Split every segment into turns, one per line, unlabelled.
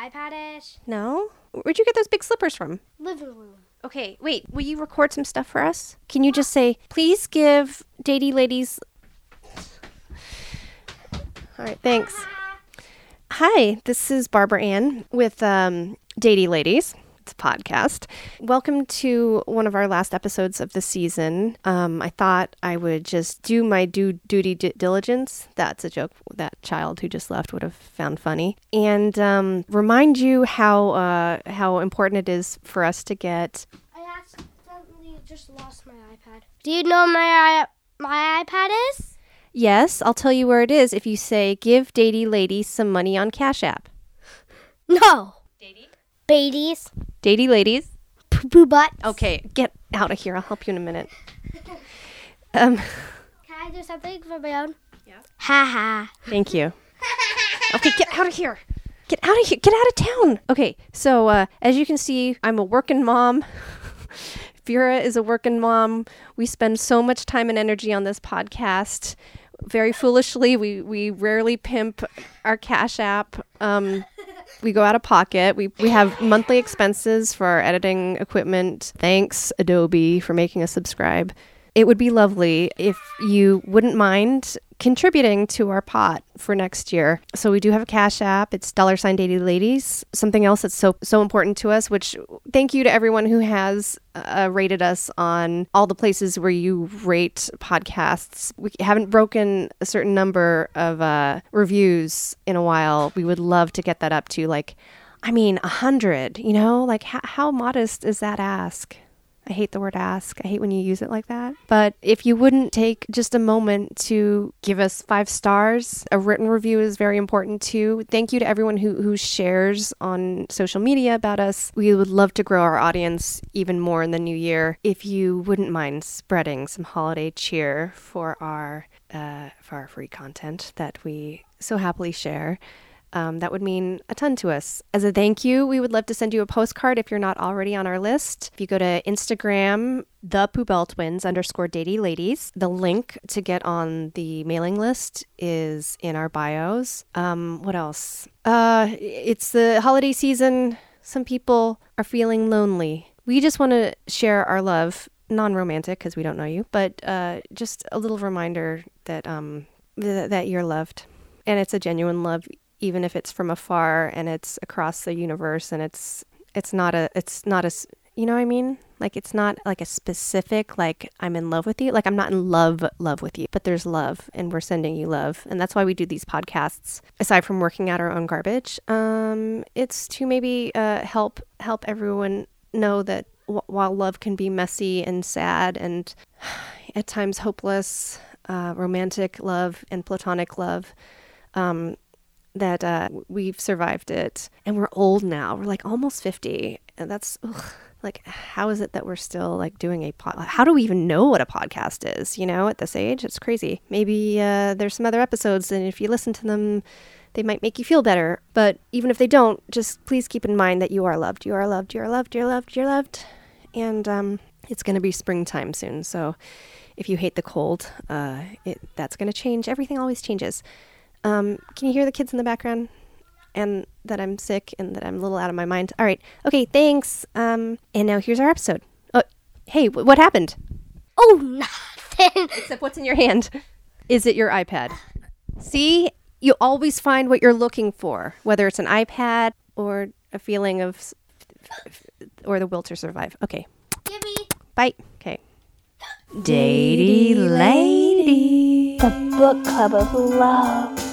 iPad is?
No? Where'd you get those big slippers from?
Living room.
Okay, wait. Will you record some stuff for us? Can you just say, please give Datey Ladies. All right, thanks. Hi, this is Barbara Ann with um, Datey Ladies. Podcast. Welcome to one of our last episodes of the season. Um, I thought I would just do my due duty di- diligence. That's a joke that child who just left would have found funny, and um, remind you how uh, how important it is for us to get
I accidentally just lost my iPad. Do you know my my iPad is?
Yes, I'll tell you where it is if you say, give Datey Lady some money on Cash App.
No. Babies.
Datey Ladies.
Poo poo butt.
Okay, get out of here. I'll help you in a minute. Um,
Can I do something for my own? Yeah. Ha ha.
thank you. Okay, get out of here. Get out of here. Get out of town. Okay, so uh, as you can see, I'm a working mom. Vera is a working mom. We spend so much time and energy on this podcast. Very foolishly, we, we rarely pimp our Cash App. Um, we go out of pocket. We, we have monthly expenses for our editing equipment. Thanks, Adobe, for making us subscribe. It would be lovely if you wouldn't mind contributing to our pot for next year. So we do have a cash app. It's dollar sign Datey Ladies. Something else that's so so important to us. Which thank you to everyone who has uh, rated us on all the places where you rate podcasts. We haven't broken a certain number of uh, reviews in a while. We would love to get that up to like, I mean, a hundred. You know, like how, how modest is that ask? I hate the word ask. I hate when you use it like that. But if you wouldn't take just a moment to give us five stars, a written review is very important too. Thank you to everyone who, who shares on social media about us. We would love to grow our audience even more in the new year. If you wouldn't mind spreading some holiday cheer for our uh, for our free content that we so happily share. Um, that would mean a ton to us. As a thank you, we would love to send you a postcard if you're not already on our list. If you go to Instagram, the Poubelle Twins underscore Datey Ladies, the link to get on the mailing list is in our bios. Um, what else? Uh, it's the holiday season. Some people are feeling lonely. We just want to share our love, non romantic because we don't know you, but uh, just a little reminder that um, th- that you're loved, and it's a genuine love even if it's from afar and it's across the universe and it's it's not a it's not a you know what I mean? Like it's not like a specific like I'm in love with you. Like I'm not in love love with you, but there's love and we're sending you love. And that's why we do these podcasts. Aside from working out our own garbage, um it's to maybe uh help help everyone know that w- while love can be messy and sad and at times hopeless, uh, romantic love and platonic love, um, that uh, we've survived it and we're old now. We're like almost 50 and that's ugh, like how is it that we're still like doing a pod how do we even know what a podcast is you know at this age? It's crazy. Maybe uh, there's some other episodes and if you listen to them they might make you feel better. But even if they don't just please keep in mind that you are loved. You are loved. You are loved. You're loved. You're loved. And um, it's going to be springtime soon. So if you hate the cold uh, it, that's going to change. Everything always changes um, can you hear the kids in the background? And that I'm sick and that I'm a little out of my mind. All right. Okay. Thanks. Um, and now here's our episode. Oh, hey, wh- what happened?
Oh, nothing.
Except what's in your hand? Is it your iPad? See, you always find what you're looking for, whether it's an iPad or a feeling of, s- or the will to survive. Okay.
Gibby.
Bye. Okay. Datey lady.
The book club of love.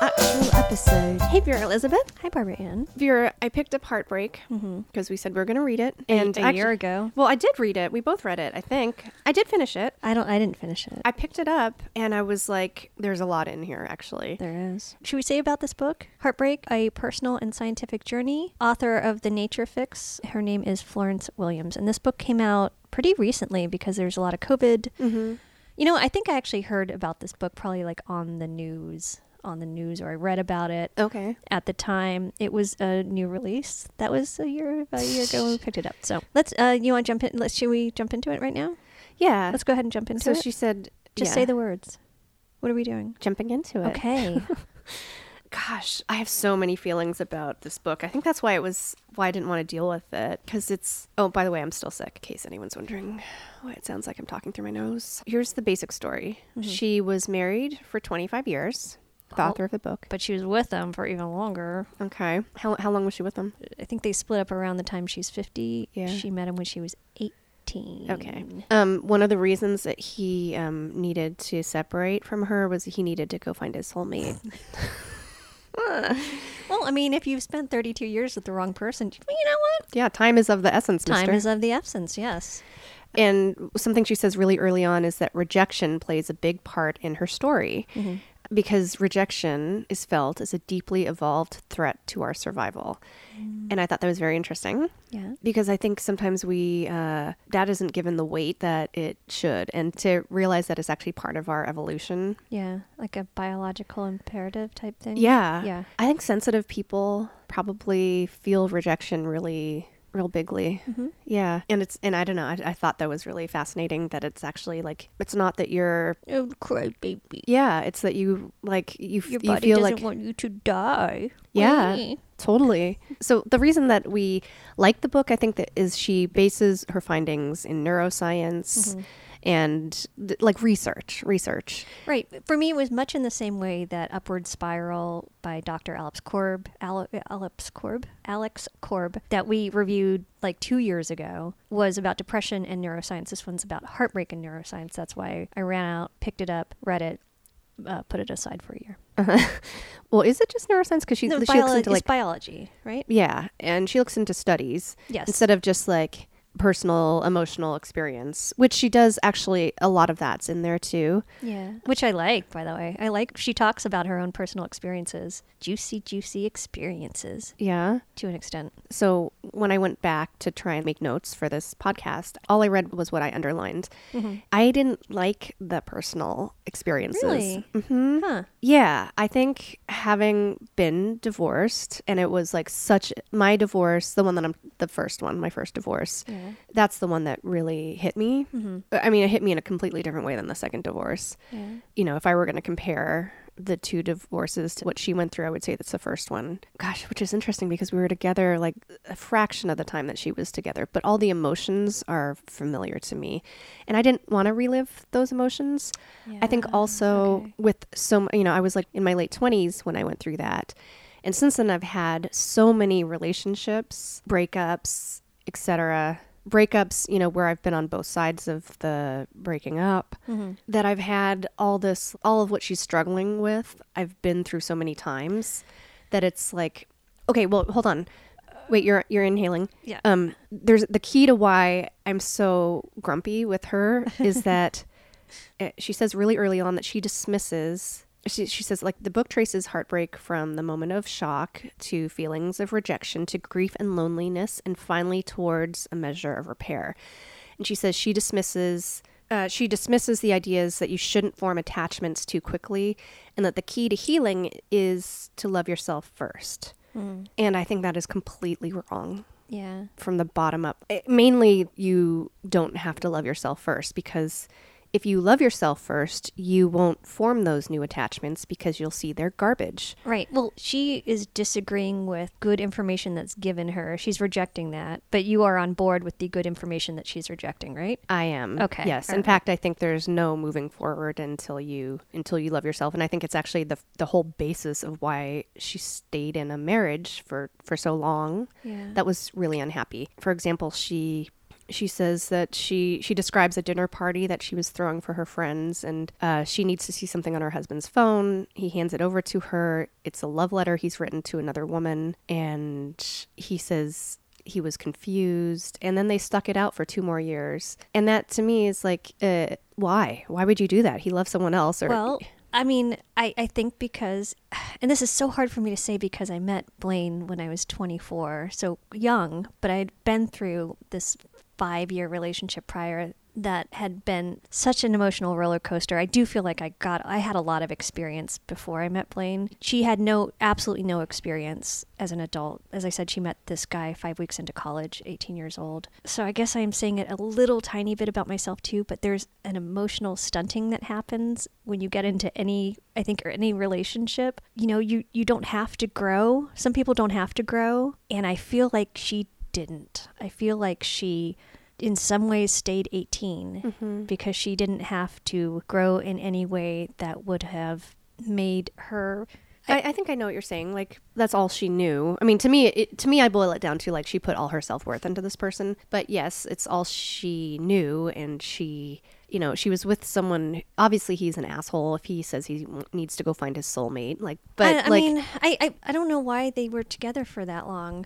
Actual episode. Hey, Vera Elizabeth.
Hi, Barbara Ann.
Vera, I picked up Heartbreak because we said we are going to read it. And
a
actu-
year ago.
Well, I did read it. We both read it, I think. I did finish it.
I don't. I didn't finish it.
I picked it up and I was like, there's a lot in here, actually.
there is. Should we say about this book? Heartbreak: A Personal and Scientific Journey. Author of The Nature Fix. Her name is Florence Williams, and this book came out pretty recently because there's a lot of COVID.
Mm-hmm.
You know, I think I actually heard about this book probably like on the news, on the news, or I read about it.
Okay.
At the time, it was a new release. That was a year, about a year ago when we picked it up. So let's. Uh, you want to jump in? Let's. Should we jump into it right now?
Yeah.
Let's go ahead and jump into
so
it.
So she said,
Just
yeah,
say the words. What are we doing?
jumping into it.
Okay.
gosh, I have so many feelings about this book. I think that's why it was why I didn't want to deal with it because it's. Oh, by the way, I'm still sick. In case anyone's wondering why it sounds like I'm talking through my nose. Here's the basic story. She was married for 25 years. The
Oh.
author of the book.
But she was with them for even longer.
Okay. How how long was she with them?
I think they split up around the time she's 50.
Yeah.
She met him when she was 18.
Okay. Um, one of the reasons that he um, needed to separate from her was he needed to go find his soulmate.
Well, I mean, if you've spent 32 years with the wrong person, you know what?
yeah, time is of the essence,
Time
mister.
is of the essence, yes.
And something she says really early on is that rejection plays a big part in her story mm-hmm. Because rejection is felt as a deeply evolved threat to our survival. And I thought that was very interesting
Yeah.
because I think sometimes we, uh, that isn't given the weight that it should. And to realize that it's actually part of our evolution.
Yeah. Like a biological imperative type thing.
Yeah.
Yeah.
I think sensitive people probably feel rejection really real bigly.
Mm-hmm.
Yeah. And it's and I don't know, I, I thought that was really fascinating that it's actually like it's not that you're
Oh, cry, baby.
yeah, it's that you like you
Your
you
body
feel
doesn't
like
want you to die.
Yeah. Totally. So the reason that we like the book, I think, that is she bases her findings in neuroscience and th- like research, research.
Right. For me, it was much in the same way that Upward Spiral by Dr. Alex Korb, Ale- Alex Korb, Alex Korb, that we reviewed like two years ago, was about depression and neuroscience. This one's about heartbreak and neuroscience. That's why I ran out, picked it up, read it, uh, put it aside for a year.
Well, is it just neuroscience? Because she,
No,
she looks into
it's
like
biology, right?
yeah, and she looks into studies
Yes.
instead of just like personal emotional experience, which she does actually. A lot of that's in there too.
Yeah. Which I like, by the way. I like she talks about her own personal experiences. Juicy, juicy experiences
Yeah.
to an extent.
So when I went back to try and make notes for this podcast, all I read was what I underlined. I didn't like the personal experiences.
Really?
hmm
Huh.
Yeah, I think having been divorced, and it was like such my divorce, the one that I'm the first one, my first divorce.
Yeah.
That's the one that really hit me. Mm-hmm. Uh, I mean, it hit me in a completely different way than the second divorce.
Yeah.
You know, if I were going to compare the two divorces to what she went through, I would say that's the first one. Gosh, which is interesting because we were together like a fraction of the time that she was together, but all the emotions are familiar to me. And I didn't want to relive those emotions. I think also
okay.
with so, you know, I was like in my late 20s when I went through that. And since then I've had so many relationships, breakups, etc. Breakups, you know, where I've been on both sides of the breaking up,
Mm-hmm.
that I've had all this, all of what she's struggling with, I've been through so many times that it's like, okay, well, hold on. Wait, you're you're inhaling.
Yeah.
Um, there's the key to why I'm so grumpy with her is that uh, she says really early on that she dismisses. She, she says like the book traces heartbreak from the moment of shock to feelings of rejection to grief and loneliness and finally towards a measure of repair. And she says she dismisses uh, she dismisses the ideas that you shouldn't form attachments too quickly and that the key to healing is to love yourself first. And I think that is completely wrong
Yeah.
from the bottom up. It- mainly, you don't have to love yourself first because if you love yourself first, you won't form those new attachments because you'll see they're garbage.
Right. Well, she is disagreeing with good information that's given her. She's rejecting that, but you are on board with the good information that she's rejecting, right?
I am.
Okay,
Yes. In fact, I think there's no moving forward until you until you love yourself, and I think it's actually the the whole basis of why she stayed in a marriage for for so long.
Yeah.
That was really unhappy. For example, she she says that she she describes a dinner party that she was throwing for her friends and uh, she needs to see something on her husband's phone. He hands it over to her. It's a love letter he's written to another woman and he says he was confused. And then they stuck it out for two more years. And that to me is like uh, why? Why would you do that? He loves someone else or
Well, I mean, I, I think because, and this is so hard for me to say because I met Blaine when I was 24, so young, but I'd been through this five year relationship prior that had been such an emotional roller coaster. I do feel like I got I had a lot of experience before I met Blaine. She had no absolutely no experience as an adult. As I said, she met this guy 5 weeks into college, 18 years old. So I guess I'm saying it a little tiny bit about myself too, but there's an emotional stunting that happens when you get into any I think or any relationship. You know, you you don't have to grow. Some people don't have to grow, and I feel like she didn't. I feel like she in some ways stayed 18 mm-hmm. because she didn't have to grow in any way that would have made her
I, I think I know what you're saying. Like that's all she knew. I mean, to me, it, to me, I boil it down to like she put all her self worth into this person. But yes, it's all she knew, and she, you know, she was with someone. Obviously, he's an asshole if he says he needs to go find his soulmate. Like, but
I, I
like,
mean, I, I I don't know why they were together for that long.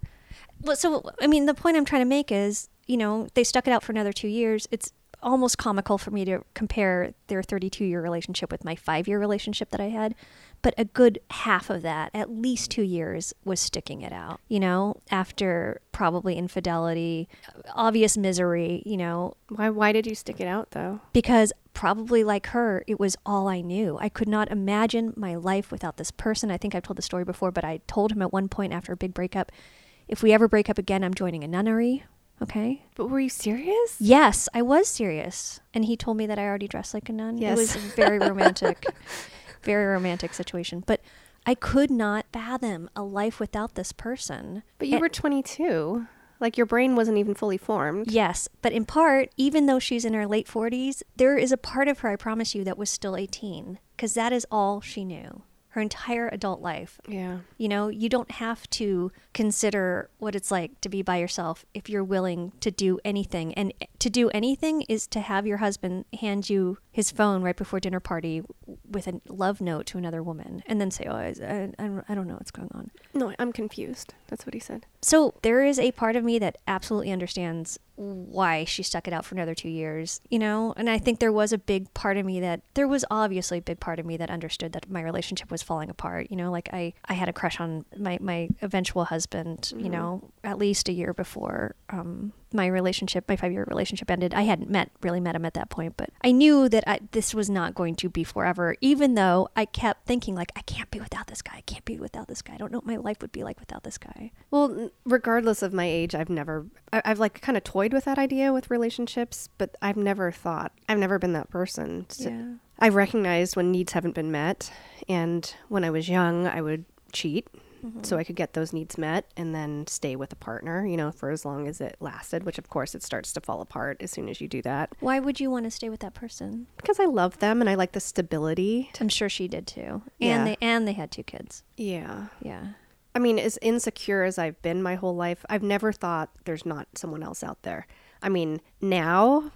Well, so I mean, the point I'm trying to make is, you know, they stuck it out for another two years. It's almost comical for me to compare their 32 year relationship with my five year relationship that I had. But a good half of that, at least two years, was sticking it out, you know, after probably infidelity, obvious misery, you know,
why why did you stick it out though?
because probably like her, it was all I knew. I could not imagine my life without this person. I think I've told the story before, but I told him at one point after a big breakup, if we ever break up again, I'm joining a nunnery. Okay.
But were you serious?
Yes, I was serious. And he told me that I already dressed like a nun.
Yes.
It was a very romantic, very romantic situation. But I could not fathom a life without this person.
But you
And-
were 22. Like your brain wasn't even fully formed.
Yes, but in part, even though she's in her late 40s, there is a part of her, I promise you, that was still 18, because that is all she knew her entire adult life.
Yeah.
You know, you don't have to consider what it's like to be by yourself if you're willing to do anything. And to do anything is to have your husband hand you his phone right before dinner party with a love note to another woman and then say, Oh, I, I, I don't know what's going on.
No, I'm confused. That's what he said.
So there is a part of me that absolutely understands why she stuck it out for another two years, you know? And I think there was a big part of me that there was obviously a big part of me that understood that my relationship was falling apart. You know, like I, I had a crush on my, my eventual husband, you know, at least a year before um, my relationship, my five year relationship ended. I hadn't met, really met him at that point, but I knew that I, this was not going to be forever, even though I kept thinking, like, I can't be without this guy. I can't be without this guy. I don't know what my life would be like without this guy.
Well, regardless of my age, I've never, I- I've like kind of toyed with that idea with relationships, but I've never thought, I've never been that person. So
Yeah.
I've recognized when needs haven't been met. And when I was young, I would cheat so I could get those needs met and then stay with a partner, you know, for as long as it lasted, which of course it starts to fall apart as soon as you do that.
Why would you want to stay with that person?
Because I love them and I like the stability.
I'm sure she did too.
Yeah.
And they and they had two kids.
Yeah.
Yeah.
I mean, as insecure as I've been my whole life, I've never thought there's not someone else out there. I mean, now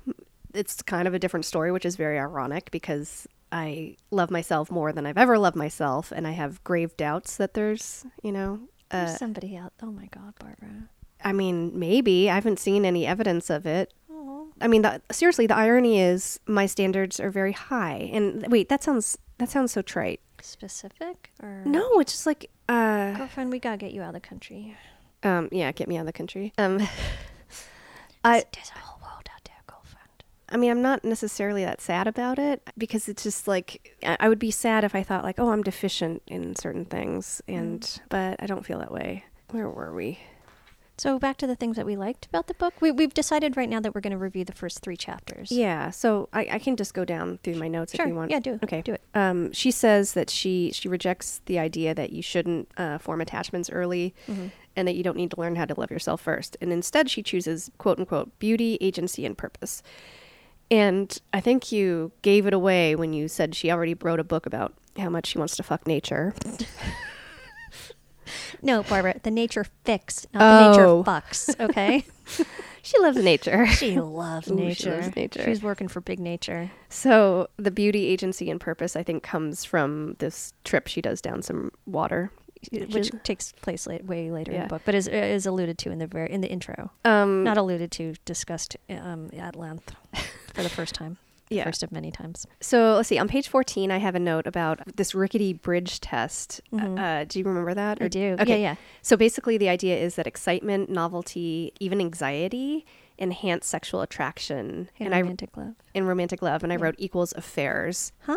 it's kind of a different story, which is very ironic because I love myself more than I've ever loved myself, and I have grave doubts that there's, you know,
There's
uh,
somebody out. Oh my God, Barbara.
I mean, maybe I haven't seen any evidence of it.
Oh.
I mean, the, seriously, the irony is my standards are very high. And wait, that sounds that sounds so trite.
Specific or
No, it's just like, uh,
girlfriend? We gotta get you out of the country.
um, yeah, get me out of the country. Um, I,
There's a whole world out there, girlfriend.
I mean, I'm not necessarily that sad about it because it's just like I would be sad if I thought like, oh, I'm deficient in certain things, and but I don't feel that way. Where were we?
So back to the things that we liked about the book. We, we've decided right now that we're going to review the first three chapters.
Yeah, so I, I can just go down through my notes
Sure.
if you want.
Yeah, do it.
Okay,
Do it.
Um, she says that she she rejects the idea that you shouldn't uh, form attachments early,
Mm-hmm.
and that you don't need to learn how to love yourself first. And instead, she chooses quote unquote beauty, agency, and purpose. And I think you gave it away when you said she already wrote a book about how much she wants to fuck nature.
No, Barbara, the nature fix, not the nature
Oh.
fucks. Okay.
She loves nature.
she loves
Ooh, she loves nature.
She's working for big nature.
So the beauty, agency, and purpose, I think, comes from this trip she does down some water.
Which takes place late, way later in the book, but is is alluded to in the very in the intro.
Um,
Not alluded to, discussed um, at length for the first time.
Yeah.
first of many times.
So let's see. On page 14, I have a note about this rickety bridge test.
Mhm.
Uh, do you remember that?
I do.
Okay.
Yeah, yeah.
So basically, the idea is that excitement, novelty, even anxiety enhance sexual attraction
In
and I
romantic love.
in romantic love and I wrote equals affairs.
Huh.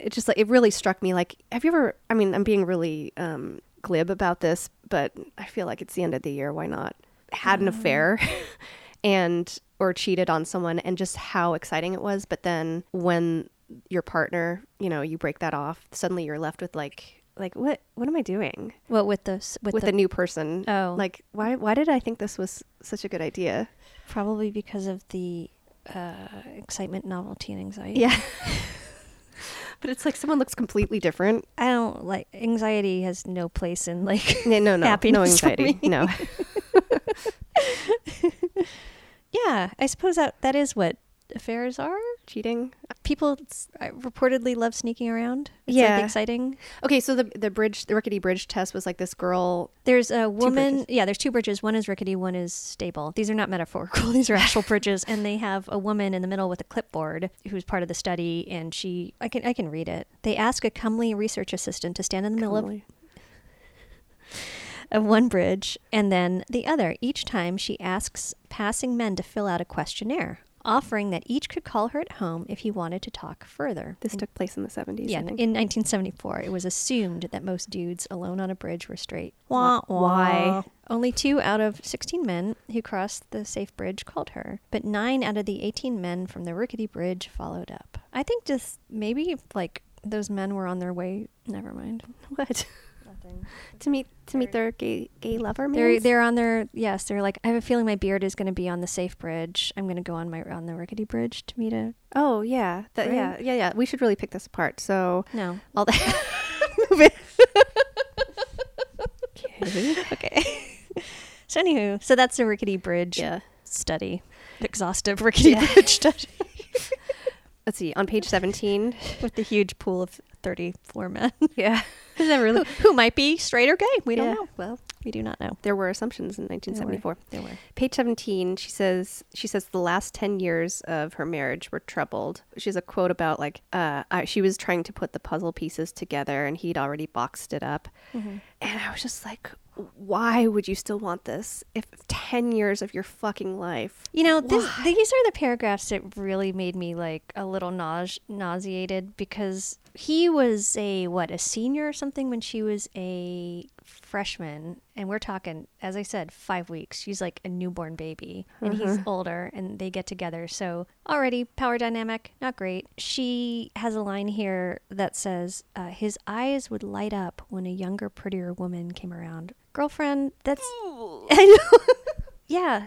It just like it really struck me like have you ever I mean I'm being really um glib about this, but I feel like it's the end of the year, why not? Had an affair and or cheated on someone and just how exciting it was, but then when your partner, you know, you break that off, suddenly you're left with like like what what am I doing?
What with this? With,
with
the,
a new person.
Oh.
Like why why did I think this was such a good idea?
probably because of the uh, excitement, novelty, and anxiety.
Yeah. but it's like someone looks completely different.
I don't like anxiety has no place in like
no, no, no
Happiness for
anxiety. No.
yeah i suppose that that is what affairs are
Cheating.
people reportedly love sneaking around. It's
Yeah.
like exciting.
Okay, so the the bridge, the rickety bridge test was like this girl.
there's a woman yeah there's two bridges. One is rickety one is stable. These are not metaphorical. These are actual bridges. And they have a woman in the middle with a clipboard who's part of the study and she i can i can read it. They ask a comely research assistant to stand in the middle of of one bridge and then the other. Each time she asks passing men to fill out a questionnaire, offering that each could call her at home if he wanted to talk further.
This
And-
took place in the seventies.
yeah,
I think.
in 1974, it was assumed that most dudes alone on a bridge were straight.
Wah, why?
Only two out of 16 men who crossed the safe bridge called her, but nine out of the 18 men from the rickety bridge followed up. I think just maybe like those men were on their way. Never mind.
what? To meet to meet their gay gay lover.
They're they're on their yes. They're like I have a feeling my beard is going to be on the safe bridge. I'm going to go on my on the rickety bridge to meet a
Oh yeah,
Right?
yeah, yeah, yeah. We should really pick this apart. So
no.
all that. Move it. okay.
Okay. so anywho, so that's a rickety bridge
Yeah.
study, exhaustive rickety bridge study
Let's see. On page seventeen.
with the huge pool of 34 men
Yeah. Is that really?
who, who might be straight or gay. We don't know. Well, we do not know.
There were assumptions in 1974.
There were.
Page 17, she says she says the last 10 years of her marriage were troubled. She has a quote about like uh I, she was trying to put the puzzle pieces together and he'd already boxed it up.
Mm-hmm.
And I was just like why would you still want this if 10 years of your fucking life?
You know, this, these are the paragraphs that really made me like a little nause- nauseated because he was a what a senior or something when she was a freshman, and we're talking, as I said, five weeks. She's like a newborn baby, and he's older, and they get together. So already power dynamic, not great. She has a line here that says, uh, "His eyes would light up when a younger, prettier woman came around." Girlfriend, that's I yeah.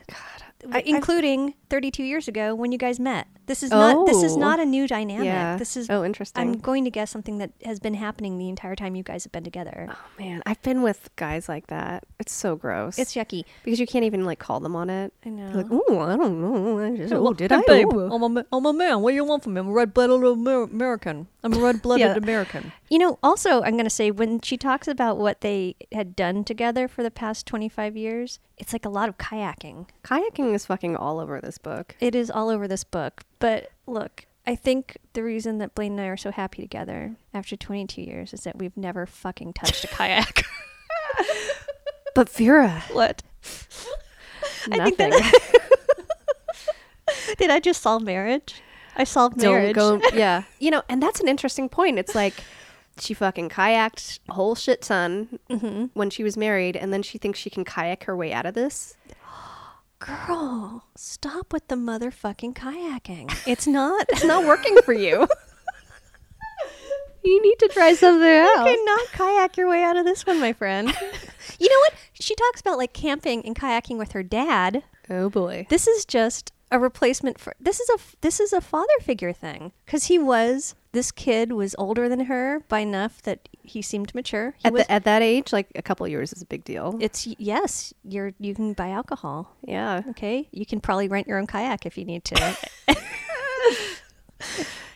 I-
including 32 years ago when you guys met. This is not this is
Oh.
not a new dynamic.
Yeah.
This is
Oh, interesting.
I'm going to guess something that has been happening the entire time you guys have been together.
Oh man, I've been with guys like that. It's so gross.
It's yucky.
because you can't even like call them on it.
I know.
You're like, oh, I don't know. I just,
Hey,
oh, did
hey,
I?
babe,
Ooh."
I'm a, I'm a man. What do you want from me? I'm a red-blooded American. I'm a red-blooded
Yeah.
American. You know, also, I'm going to say when she talks about what they had done together for the past 25 years, it's like a lot of kayaking.
Kayaking is fucking all over this book.
It is all over this book. But look, I think the reason that Blaine and I are so happy together after 22 years is that we've never fucking touched a kayak.
But Vera,
what? I
nothing.
think that did I just solve marriage? I solved
don't
marriage.
go. Yeah, you know, and that's an interesting point. It's like she fucking kayaked a whole shit ton
Mm-hmm.
when she was married, and then she thinks she can kayak her way out of this.
Girl, stop with the motherfucking kayaking. It's not.
It's not working for you. you need to try something else.
You cannot kayak your way out of this one, my friend. you know what? She talks about like camping and kayaking with her dad.
Oh boy.
This is just a replacement for this is a this is a father figure thing because he was this kid was older than her by enough that he seemed mature. He
At,
was,
the, at that age, like a couple years is a big deal.
it's yes, you're you can buy alcohol.
yeah.
Okay, you can probably rent your own kayak if you need to.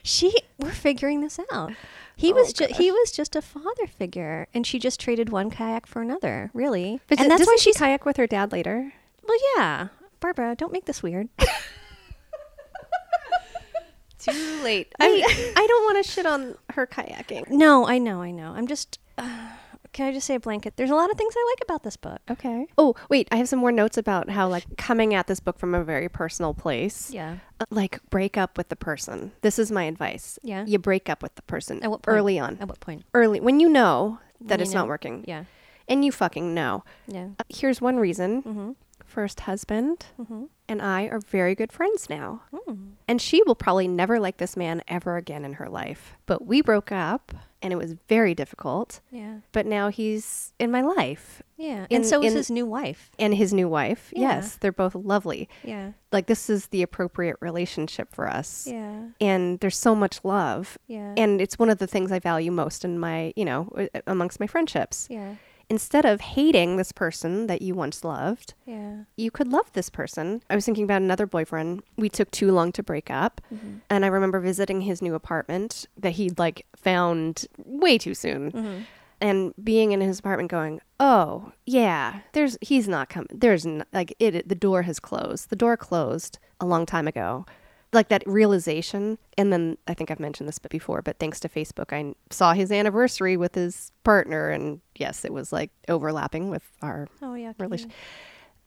she, we're figuring this out. He oh, was just he was just a father figure, and she just traded one kayak for another. Really,
But
and that's why
she
she's
kayak with her dad later.
well, yeah. Barbara, don't make this weird.
Too late. I I don't want to shit on her kayaking.
no, I know, I know. I'm just uh, can I just say a blanket? There's a lot of things I like about this book.
Okay. Oh, wait, I have some more notes about how like coming at this book from a very personal place.
Yeah.
Uh, Like break up with the person. This is my advice.
Yeah.
You break up with the person
At what point?
early on.
At what point?
Early when you know that
you
it's
know.
not working.
Yeah.
And you fucking know.
Yeah.
Uh, here's one reason.
Mm-hmm.
First husband
Mm-hmm.
And I are very good friends now.
Mm.
And she will probably never like this man ever again in her life. But we broke up and it was very difficult.
Yeah.
But now he's in my life.
Yeah.
In-
and so is
in-
his new wife.
And his new wife.
Yeah.
Yes, they're both lovely.
Yeah.
Like, this is the appropriate relationship for us.
Yeah.
And there's so much love.
Yeah.
And it's one of the things I value most in my, you know, amongst my friendships.
yeah.
Instead of hating this person that you once loved,
Yeah.
you could love this person. I was thinking about another boyfriend. We took too long to break up.
Mm-hmm.
And I remember visiting his new apartment that he'd like found way too soon.
Mm-hmm.
And being in his apartment going, "Oh, yeah, there's he's not coming. There's n- like it, it the door has closed. The door closed a long time ago." Like that realization, and then I think I've mentioned this before, but thanks to Facebook, I saw his anniversary with his partner, and yes, it was like overlapping with our
Oh yeah.
relation.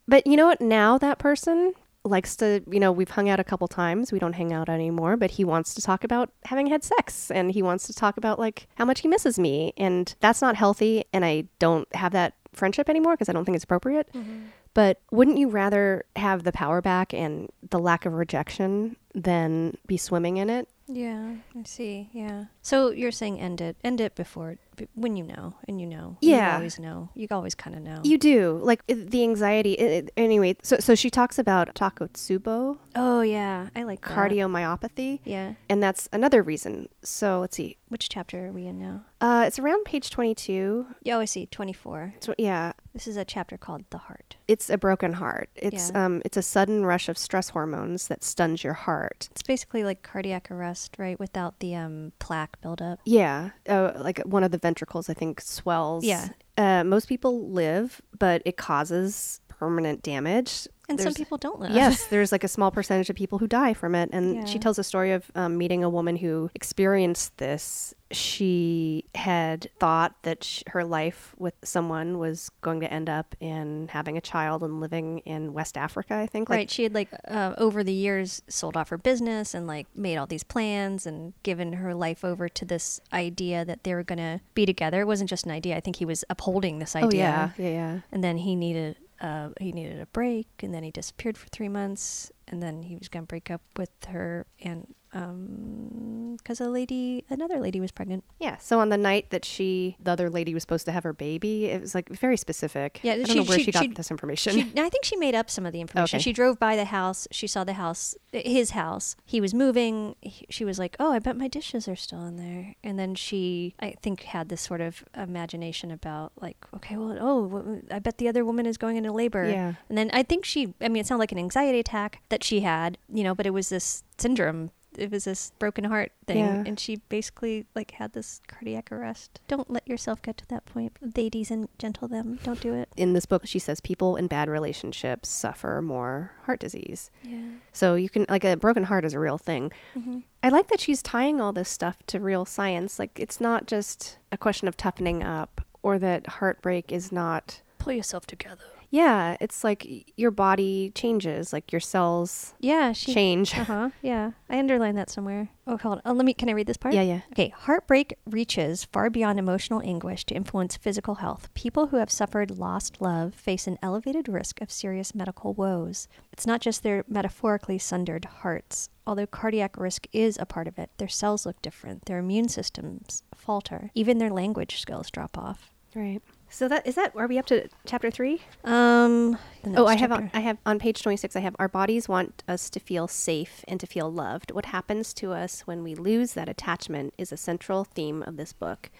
But you know what? Now that person likes to, you know, we've hung out a couple times. We don't hang out anymore, but he wants to talk about having had sex and he wants to talk about like how much he misses me. And that's not healthy. And I don't have that friendship anymore because I don't think it's appropriate. Mm-hmm. But wouldn't you rather have the power back and the lack of rejection than be swimming in it?
Yeah, I see. Yeah. So you're saying end it, end it before b- when you know, and you know.
Yeah.
You always know. You always kind of know.
You do. Like it- the anxiety. It, it- anyway, so, so she talks about takotsubo,
oh yeah, I like that.
cardiomyopathy.
Yeah.
And that's another reason. So let's see.
Which chapter are we in now?
Uh, it's around page 22.
Yeah, oh, I see. Twenty-four.
So, yeah,
This is a chapter called "The Heart."
it's a broken heart. It's
Yeah.
um, it's a sudden rush of stress hormones that stuns your heart.
It's basically like cardiac arrest, right? Without the um plaque buildup.
Yeah, uh, like one of the ventricles, I think, swells.
Yeah.
Uh, most people live, but it causes permanent damage.
And some people don't live.
yes, there's like a small percentage of people who die from it. And she tells a story of um, meeting a woman who experienced this. She had thought that sh- her life with someone was going to end up in having a child and living in West Africa, I think. Like,
right. She had like uh, over the years sold off her business and like made all these plans and given her life over to this idea that they were gonna be together. It wasn't just an idea. I think he was upholding this idea.
Oh, yeah, yeah, yeah.
And then he needed uh, he needed a break, and then he disappeared for three months, and then he was gonna break up with her, and um, because a lady, another lady was pregnant.
Yeah. So on the night that she, the other lady was supposed to have her baby, it was like very specific.
Yeah,
I don't
she-
know where she,
she-
got
she-
this information.
She, I think she made up some of the information.
Okay.
She drove by the house. She saw the house, his house. He was moving. He- She was like, "Oh, I bet my dishes are still in there." And then she, I think, had this sort of imagination about like, okay, well, oh, I bet the other woman is going into labor.
Yeah.
And then I think she, I mean, it sounded like an anxiety attack that she had, you know, but it was this syndrome. It was this broken heart thing,
Yeah.
and she basically like had this cardiac arrest. Don't let yourself get to that point, ladies and gentle them. Don't do it.
in this book, she says people in bad relationships suffer more heart disease.
Yeah.
So you can, like, a broken heart is a real thing.
Mm-hmm.
I like that she's tying all this stuff to real science. Like, it's not just a question of toughening up or that heartbreak is not.
Pull yourself together.
Yeah, it's like your body changes, like your cells
Yeah, she.
change.
Uh huh. Yeah, I underlined that somewhere. Oh, hold on. Oh, let me. Can I read this part?
Yeah, yeah.
Okay. Heartbreak reaches far beyond emotional anguish to influence physical health. People who have suffered lost love face an elevated risk of serious medical woes. It's not just their metaphorically sundered hearts. Although cardiac risk is a part of it, their cells look different, their immune systems falter, even their language skills drop off.
Right. So that is that. Are we up to chapter three?
Um.
Oh, I have on. I have on page 26 I have our bodies want us to feel safe and to feel loved. What happens to us when we lose that attachment is a central theme of this book.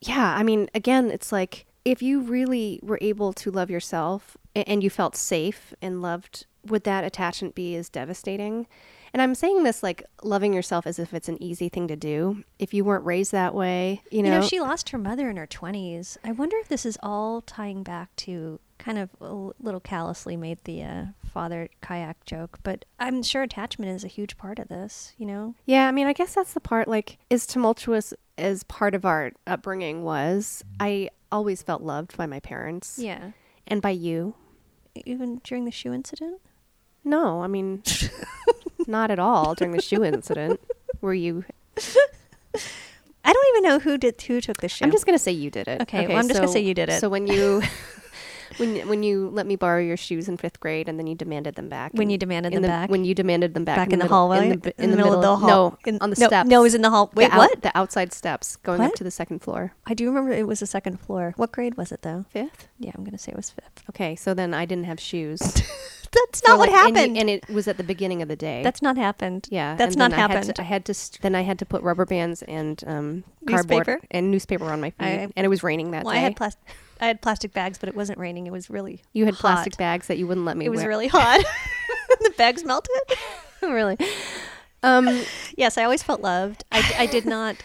Yeah, I mean again, it's like if you really were able to love yourself and you felt safe and loved, would that attachment be as devastating? And I'm saying this like loving yourself as if it's an easy thing to do. If you weren't raised that way, you know.
You know, she lost her mother in her 20s. I wonder if this is all tying back to kind of a little callously made the uh, father kayak joke, but I'm sure attachment is a huge part of this, you know?
Yeah, I mean, I guess that's the part. Like, as tumultuous as part of our upbringing was, I always felt loved by my parents
Yeah.
and by you.
Even during the shoe incident?
No, I mean, not at all during the shoe incident. Were you?
I don't even know who did who took the shoe.
I'm just gonna say you did it.
Okay, well, I'm just gonna say you did it.
So when you. When, when you let me borrow your shoes in fifth grade and then you demanded them back.
When
in-
you demanded them
the-
back?
When you demanded them back,
back in, the
middle-
hallway,
In the, in the middle,
of the hall.
No,
in-
on the
no,
steps.
No, it was in the hall. Wait,
the out-
what?
the outside steps going up to the second floor.
I do remember it was the second floor. What grade was it though?
Fifth?
Yeah, I'm gonna say it was fifth.
Okay, so then I didn't have shoes.
That's not what
like- and you-
happened.
And, it was at the beginning of the day.
That's not happened.
yeah.
that's not
I had
happened.
to- I had to. st- then I had to put rubber bands and um, cardboard
Newspaper?
and newspaper on my feet,
I-
and it was raining that
well,
day.
I had plastic. I had plastic bags, but it wasn't raining. It was really.
you had
hot.
plastic bags that you wouldn't let me.
It was
wear.
really hot. the bags melted.
really. Um,
Yes, I always felt loved. I did not.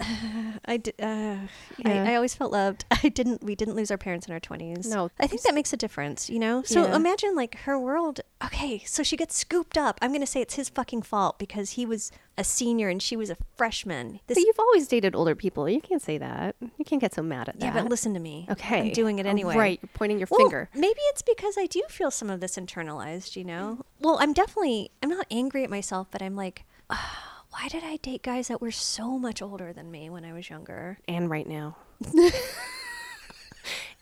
I did. Uh,
Yeah.
I, I always felt loved. I didn't. We didn't lose our parents in our twenties.
No.
I think that makes a difference. You know. So
Yeah.
imagine like her world. Okay, so she gets scooped up. I'm gonna say it's his fucking fault because he was a senior and she was a freshman. This.
but you've always dated older people. You can't say that. You can't get so mad at that.
yeah, but listen to me.
Okay.
I'm doing it
Oh,
anyway.
Right. You're pointing your
Well,
finger.
Maybe it's because I do feel some of this internalized, you know? Well, I'm definitely, I'm not angry at myself, but I'm like, "Ah, why did I date guys that were so much older than me when I was younger?
And right now.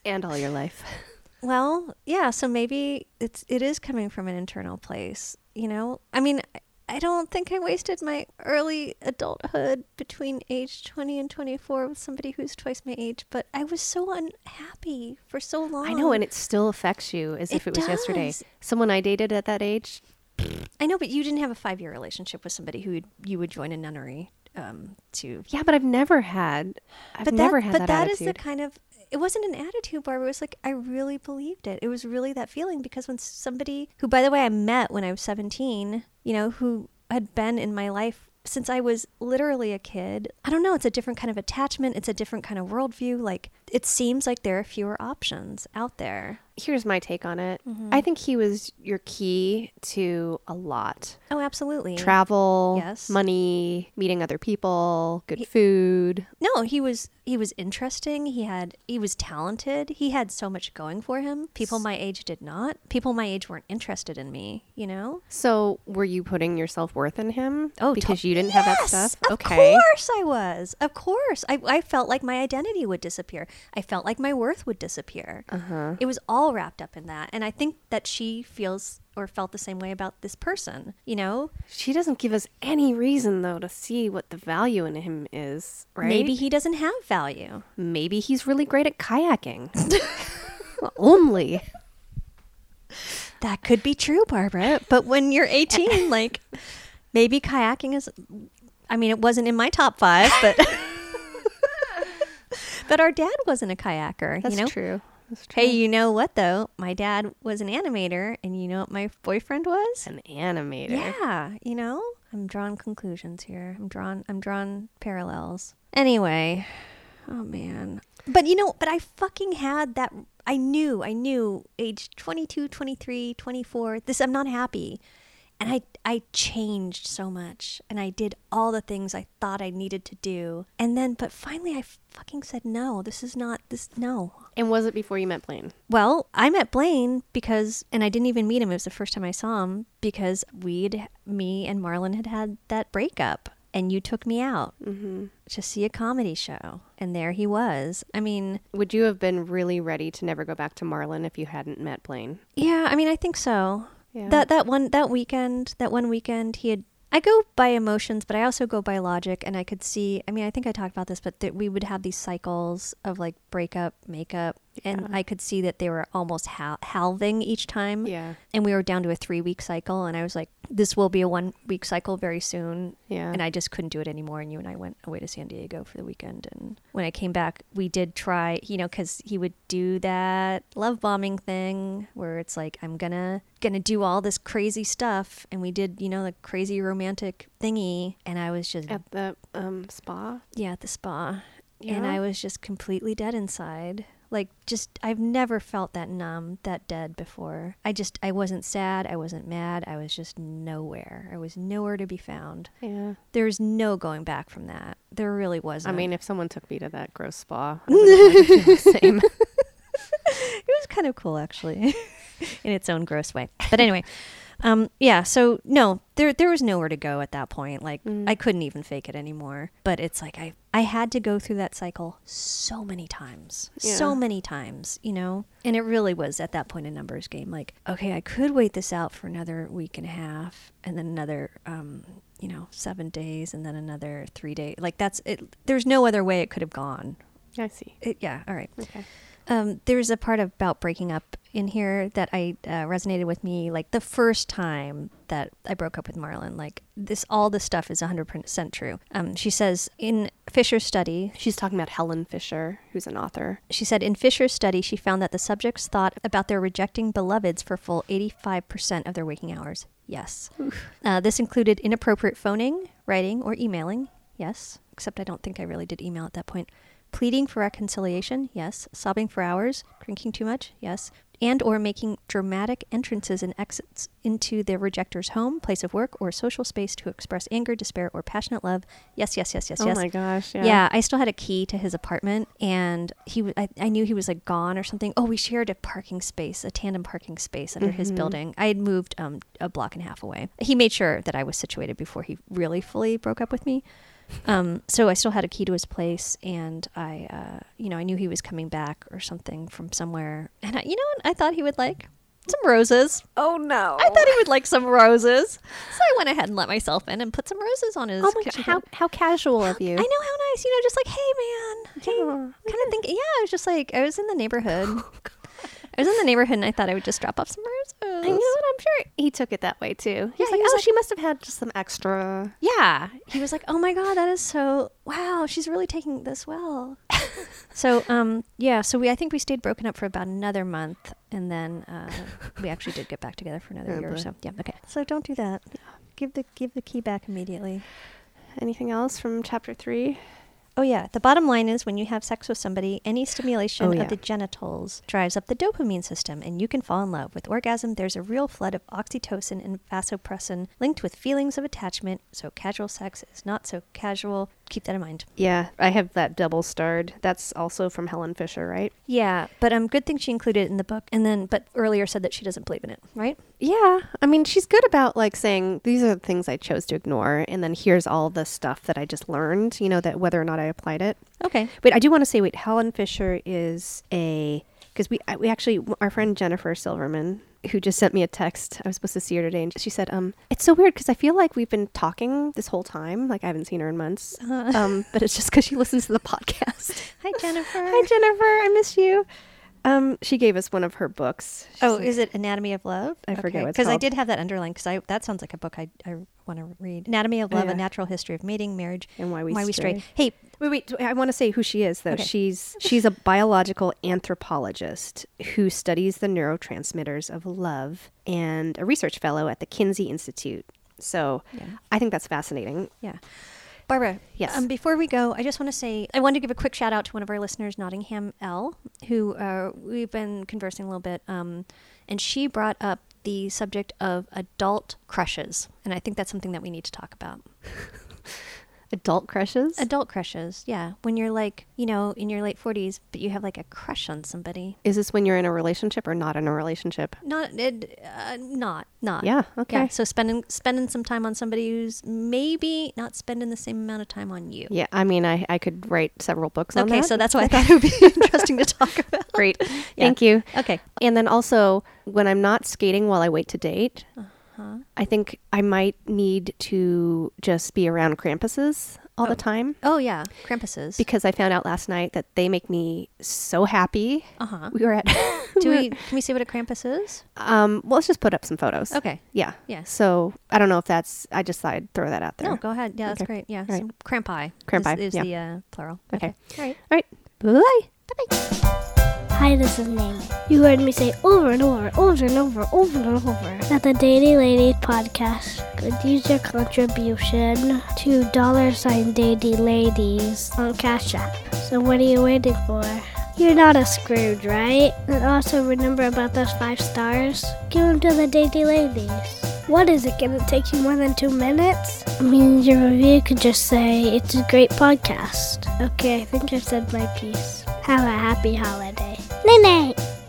and all your life.
Well, yeah, so maybe it's it is coming from an internal place, you know? I mean, I- don't think I wasted my early adulthood between age 20 and 24 with somebody who's twice my age, but I was so unhappy for so long.
I know, and it still affects you as if
It
it was yesterday. Someone I dated at that age,
I know, but you didn't have a 5-year relationship with somebody who would, you would join a nunnery um to
yeah, but I've never had. I've
but
never
that,
had
but
that,
that is the kind of it wasn't an attitude barbara it was like i really believed it it was really that feeling because when somebody who by the way i met when i was 17 you know who had been in my life since i was literally a kid i don't know it's a different kind of attachment it's a different kind of worldview like it seems like there are fewer options out there
Here's my take on it.
Mm-hmm.
I think he was your key to a lot.
oh absolutely
Travel,
Yes.
money, meeting other people, good food.
no he was he was interesting he had he was talented he had so much going for him people my age did not people my age weren't interested in me you know
So, were you putting your self worth in him?
Oh, to-
because you didn't have that stuff? Okay.
Of course I was. Of course. I, I felt like my identity would disappear. I felt like my worth would disappear.
Uh-huh.
It was all wrapped up in that. And I think that she feels or felt the same way about this person, you know?
She doesn't give us any reason though to see what the value in him is, right?
Maybe he doesn't have value.
maybe he's really great at kayaking. Only.
That could be true, Barbara. But when you're 18, like maybe kayaking is I mean, it wasn't in my top 5, but But our dad wasn't a kayaker,
That's
you know?
true. That's true.
Hey, you know what though? My dad was an animator, and you know what my boyfriend was?
an animator.
Yeah, you know, I'm drawing conclusions here. I'm drawing. I'm drawn parallels. Anyway, oh man. But you know, but I fucking had that. I knew. I knew. Age 22, 23, 24. This. I'm not happy. And I, I changed so much and I did all the things I thought I needed to do. And then, but finally I fucking said, no, this is not, this, no,
And was it before you met Blaine?
well, I met Blaine because, and I didn't even meet him. It was the first time I saw him because we'd, me and Marlon had had that breakup, and you took me out
Mm-hmm.
to see a comedy show, and there he was. I mean,
Would you have been really ready to never go back to Marlin if you hadn't met Blaine?
yeah, I mean, I think so.
Yeah.
That that one that weekend, that one weekend, he had. I go by emotions, but I also go by logic, and I could see. I mean, I think I talked about this, but that we would have these cycles of like breakup, makeup, and
Yeah.
I could see that they were almost hal- halving each time.
Yeah.
and we were down to a three week cycle and i was like this will be a one week cycle very soon
Yeah.
and i just couldn't do it anymore and you and i went away to san diego for the weekend and when i came back we did try you know because he would do that love bombing thing where it's like i'm gonna gonna do all this crazy stuff and we did you know the crazy romantic thingy and i was just
At the um, spa?
yeah at the spa
yeah.
and i was just completely dead inside Like just I've never felt that numb, that dead before. I just I wasn't sad, I wasn't mad, I was just nowhere. I was nowhere to be found.
Yeah.
There's no going back from that. There really wasn't.
I mean, if someone took me to that gross spa, I wouldn't want to feel the same.
it was kind of cool actually in its own gross way but anyway um yeah so no there there was nowhere to go at that point like
Mm.
i couldn't even fake it anymore but it's like i i had to go through that cycle so many times so many times you know and it really was at that point a numbers game like okay i could wait this out for another week and a half and then another um you know seven days and then another three days like that's it there's no other way it could have gone
I see.
it, yeah all right
Okay.
um, there's a part about breaking up in here that I uh, resonated with me like the first time that I broke up with Marlon. Like this, all this stuff is 100% true. Um, she says in Fisher's study,
She's talking about Helen Fisher, who's an author.
she said in Fisher's study, she found that the subjects thought about their rejecting beloveds for full 85% of their waking hours. Yes. Uh, this included inappropriate phoning, writing, or emailing. Yes. Except I don't think I really did email at that point. Pleading for reconciliation. Yes. Sobbing for hours. Drinking too much. Yes. And or making dramatic entrances and exits into the rejector's home, place of work, or social space to express anger, despair, or passionate love. Yes, yes, yes, yes,
oh
yes.
Oh my gosh. Yeah.
Yeah. I still had a key to his apartment, and he, w- I, I knew he was like gone or something. Oh, we shared a parking space, a tandem parking space under his
Mhm.
building. I had moved um, a block and a half away. He made sure that I was situated before he really fully broke up with me. Um, so I still had a key to his place, and I, uh, you know, I knew he was coming back or something from somewhere, and I, you know, what I thought he would like some roses.
Oh no.
I thought he would like some roses, so I went ahead and let myself in and put some roses on his.
Oh my god. How how casual of you.
I know how nice, you know, just like, hey man, hey,
Yeah.
kind of think. Yeah, I was just like, I was in the neighborhood. I was in the neighborhood, and I thought I would just drop off some roses.
I know, and I'm sure he took it that way too. He's
Yeah,
like,
he was
oh,
like-
she must have had just some extra.
Yeah, he was like, oh my god, that is so. Wow, she's really taking this well. so, um, yeah, so we, I think we stayed broken up for about another month, and then uh, we actually did get back together for another
Oh,
year or so. Yeah, okay. So don't do that. Give the give the key back immediately.
Anything else from chapter three?
Oh yeah, the bottom line is when you have sex with somebody, any stimulation
Oh, yeah.
of the genitals drives up the dopamine system and you can fall in love. With orgasm, there's a real flood of oxytocin and vasopressin linked with feelings of attachment, so casual sex is not so casual. Keep that in mind.
Yeah, I have that double starred. That's also from Helen Fisher, right?
Yeah, but um good thing she included it in the book and then but earlier said that she doesn't believe in it, right?
Yeah, I mean, she's good about like saying these are the things I chose to ignore, and then here's all the stuff that I just learned. You know that whether or not I applied it.
Okay.
Wait, I do want to say, wait, Helen Fisher is a because we we actually our friend Jennifer Silverman who just sent me a text. I was supposed to see her today, and she said, "Um, it's so weird because I feel like we've been talking this whole time. Like I haven't seen her in months.
Uh,
Um, but it's just because she listens to the podcast.
hi Jennifer.
Hi, Jennifer. I miss you. Um, she gave us one of her books. She's
Oh,
like-
is it Anatomy of Love?
I forget what it's
because I did have that underlined because I that sounds like a book I, I want to read. Anatomy of
Oh,
Love:
yeah.
A Natural History of Mating, Marriage,
and why we
Why We Stray. Hey,
Wait, wait. I want to say who she is, though.
Okay.
She's she's a biological anthropologist who studies the neurotransmitters of love and a research fellow at the Kinsey Institute. So
yeah,
I think that's fascinating.
yeah. Barbara,
Yes.
Um, before we go, I just want to say I want to give a quick shout out to one of our listeners, Nottingham L, who uh, we've been conversing a little bit, um, and she brought up the subject of adult crushes, and I think that's something that we need to talk about.
Adult crushes.
Adult crushes, yeah. When you're like, you know, in your late 40s, but you have like a crush on somebody.
is this when you're in a relationship or not in a relationship?
Not, it, uh, not, not.
Yeah. Okay.
Yeah. So spending spending some time on somebody who's maybe not spending the same amount of time on you.
Yeah. I mean, I I could write several books on that.
Okay,
that.
so that's why I thought it would be interesting to talk about.
great.
Yeah.
Thank you.
Okay.
And then also, when I'm not skating while I wait to date,
Uh-huh.
I think I might need to just be around Krampuses all
Oh.
the time
Oh yeah, Krampuses.
because I found out last night that they make me so happy.
uh huh.
We were at.
Do
we?
Can we see what a Krampus is?
Um. Well, let's just put up some photos.
Okay.
Yeah.
Yeah.
So I don't know if that's. I just thought I'd throw that out there.
No, go ahead. Yeah, that's
Okay.
great. Yeah.
Right.
So Crampi.
Crampi,
is, is
yeah.
the uh, plural.
Okay.
All right.
All right. Bye. Bye.
Hi, this is Name. You heard me say over and over, over and over, over and over that the Daily Ladies podcast could use your contribution to dollar sign Daily Ladies on Cash App. So what are you waiting for? You're not a Scrooge, right? And also remember about those five stars? Give them to the Dainty Ladies. What is it gonna take you more than two minutes? I mean, your review could just say it's a great podcast. Okay, I think I've said my piece. Have a happy holiday. Night night.